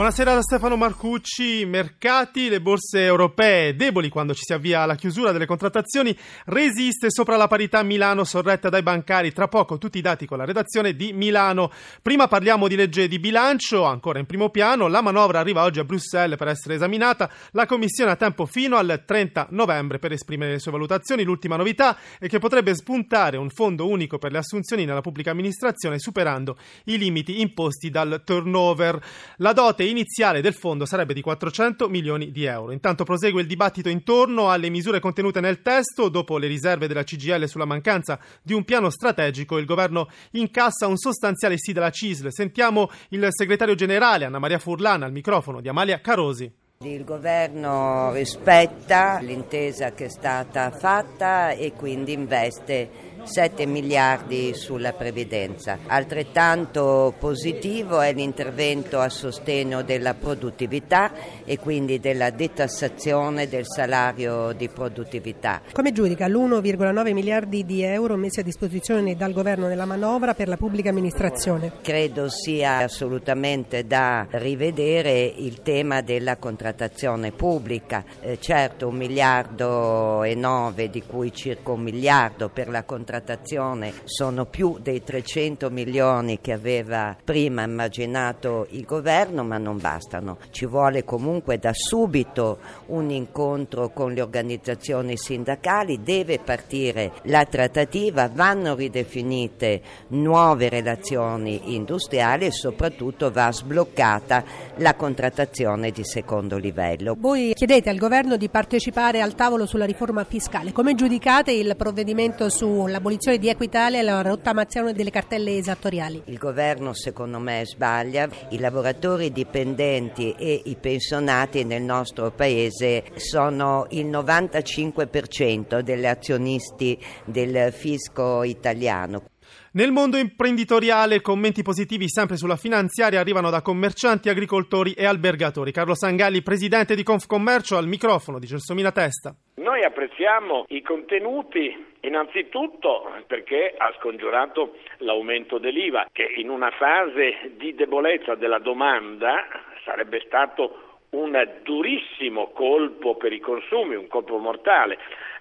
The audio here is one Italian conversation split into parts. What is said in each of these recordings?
Buonasera da Stefano Marcucci. Mercati, le borse europee deboli quando ci si avvia alla chiusura delle contrattazioni, resiste sopra la parità Milano sorretta dai bancari. Tra poco tutti i dati con la redazione di Milano. Prima parliamo di legge di bilancio, ancora in primo piano. La manovra arriva oggi a Bruxelles per essere esaminata. La Commissione ha tempo fino al 30 novembre per esprimere le sue valutazioni. L'ultima novità è che potrebbe spuntare un fondo unico per le assunzioni nella pubblica amministrazione superando i limiti imposti dal turnover. La dote iniziale del fondo sarebbe di 400 milioni di euro. Intanto prosegue il dibattito intorno alle misure contenute nel testo. Dopo le riserve della CGL sulla mancanza di un piano strategico, il governo incassa un sostanziale sì della CISL. Sentiamo il segretario generale Anna Maria Furlana al microfono di Amalia Carosi. Il governo rispetta l'intesa che è stata fatta e quindi investe 7 miliardi sulla previdenza. Altrettanto positivo è l'intervento a sostegno della produttività e quindi della detassazione del salario di produttività. Come giudica l'1,9 miliardi di euro messi a disposizione dal governo nella manovra per la pubblica amministrazione? Credo sia assolutamente da rivedere il tema della contrattazione pubblica, eh, certo un miliardo e nove di cui circa un miliardo per la contrattazione sono più dei 300 milioni che aveva prima immaginato il governo, ma non bastano. Ci vuole comunque da subito un incontro con le organizzazioni sindacali, deve partire la trattativa, vanno ridefinite nuove relazioni industriali e soprattutto va sbloccata la contrattazione di secondo livello. Voi chiedete al governo di partecipare al tavolo sulla riforma fiscale. Come giudicate il provvedimento sull'abolizione di Equitalia e la rottamazione delle cartelle esattoriali? Il governo secondo me sbaglia. I lavoratori dipendenti e i pensionati nel nostro paese sono il 95% degli azionisti del fisco italiano. Nel mondo imprenditoriale commenti positivi sempre sulla finanziaria arrivano da commercianti, agricoltori e albergatori. Carlo Sangalli, presidente di Confcommercio, al microfono di Gelsomina Testa. Noi apprezziamo i contenuti innanzitutto perché ha scongiurato l'aumento dell'IVA che in una fase di debolezza della domanda sarebbe stato un durissimo colpo per i consumi, un colpo mortale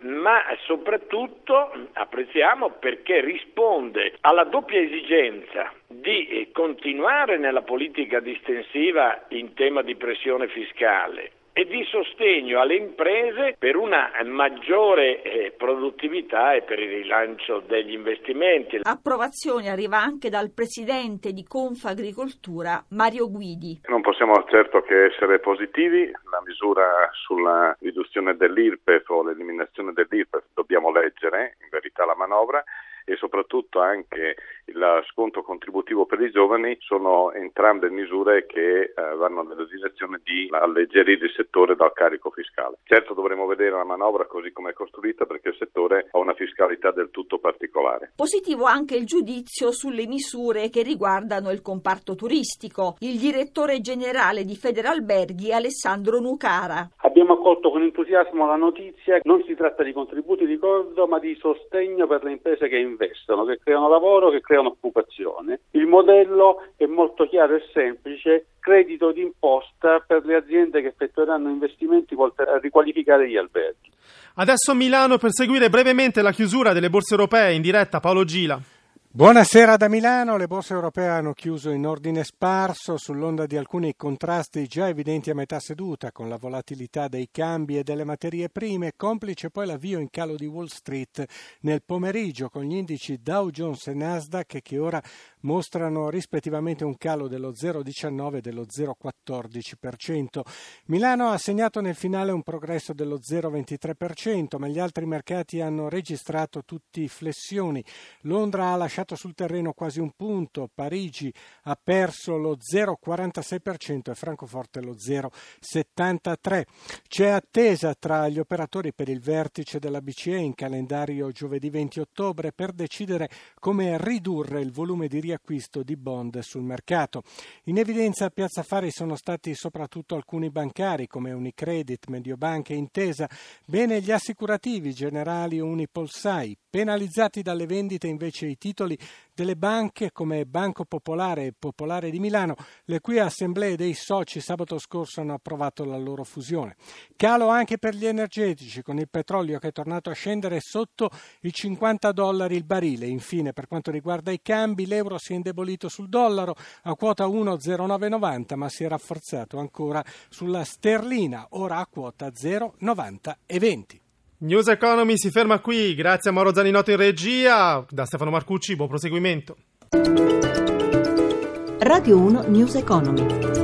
ma soprattutto apprezziamo perché risponde alla doppia esigenza di continuare nella politica distensiva in tema di pressione fiscale e di sostegno alle imprese per una maggiore eh, produttività e per il rilancio degli investimenti. Approvazione arriva anche dal presidente di Confagricoltura Mario Guidi. Non possiamo certo che essere positivi, la misura sulla riduzione dell'IRPEF o l'eliminazione dell'IRPEF dobbiamo leggere in verità la manovra e soprattutto anche il sconto contributivo per i giovani sono entrambe misure che eh, vanno nella direzione di alleggerire il settore dal carico fiscale. Certo dovremo vedere la manovra così come è costruita perché il settore ha una fiscalità del tutto particolare. Positivo anche il giudizio sulle misure che riguardano il comparto turistico. Il direttore generale di Federalberghi Alessandro Nucara. Abbiamo accolto con entusiasmo la notizia, non si tratta di contributi di cordo ma di sostegno per le imprese che investono, che creano lavoro, che creano occupazione. Il modello è molto chiaro e semplice, credito d'imposta per le aziende che effettueranno investimenti volti a riqualificare gli alberghi. Adesso Milano per seguire brevemente la chiusura delle borse europee in diretta Paolo Gila. Buonasera da Milano, le borse europee hanno chiuso in ordine sparso sull'onda di alcuni contrasti già evidenti a metà seduta con la volatilità dei cambi e delle materie prime, complice poi l'avvio in calo di Wall Street nel pomeriggio con gli indici Dow Jones e Nasdaq che ora mostrano rispettivamente un calo dello 0,19 e dello 0,14%. Milano ha segnato nel finale un progresso dello 0,23%, ma gli altri mercati hanno registrato tutti flessioni. Londra ha lasciato sul terreno quasi un punto, Parigi ha perso lo 0,46% e Francoforte lo 0,73%. C'è attesa tra gli operatori per il vertice della BCE in calendario giovedì 20 ottobre per decidere come ridurre il volume di riacquisto di bond sul mercato. In evidenza a Piazza Fari sono stati soprattutto alcuni bancari come Unicredit, Mediobanca e Intesa, bene gli assicurativi generali Unipolsai, penalizzati dalle vendite invece i titoli delle banche come Banco Popolare e Popolare di Milano, le cui assemblee dei soci sabato scorso hanno approvato la loro fusione. Calo anche per gli energetici, con il petrolio che è tornato a scendere sotto i 50 dollari il barile. Infine, per quanto riguarda i cambi, l'euro si è indebolito sul dollaro a quota 1,0990, ma si è rafforzato ancora sulla sterlina, ora a quota 0,9020. News Economy si ferma qui, grazie a Mauro Zaninotto in regia, da Stefano Marcucci, buon proseguimento. Radio 1 News Economy.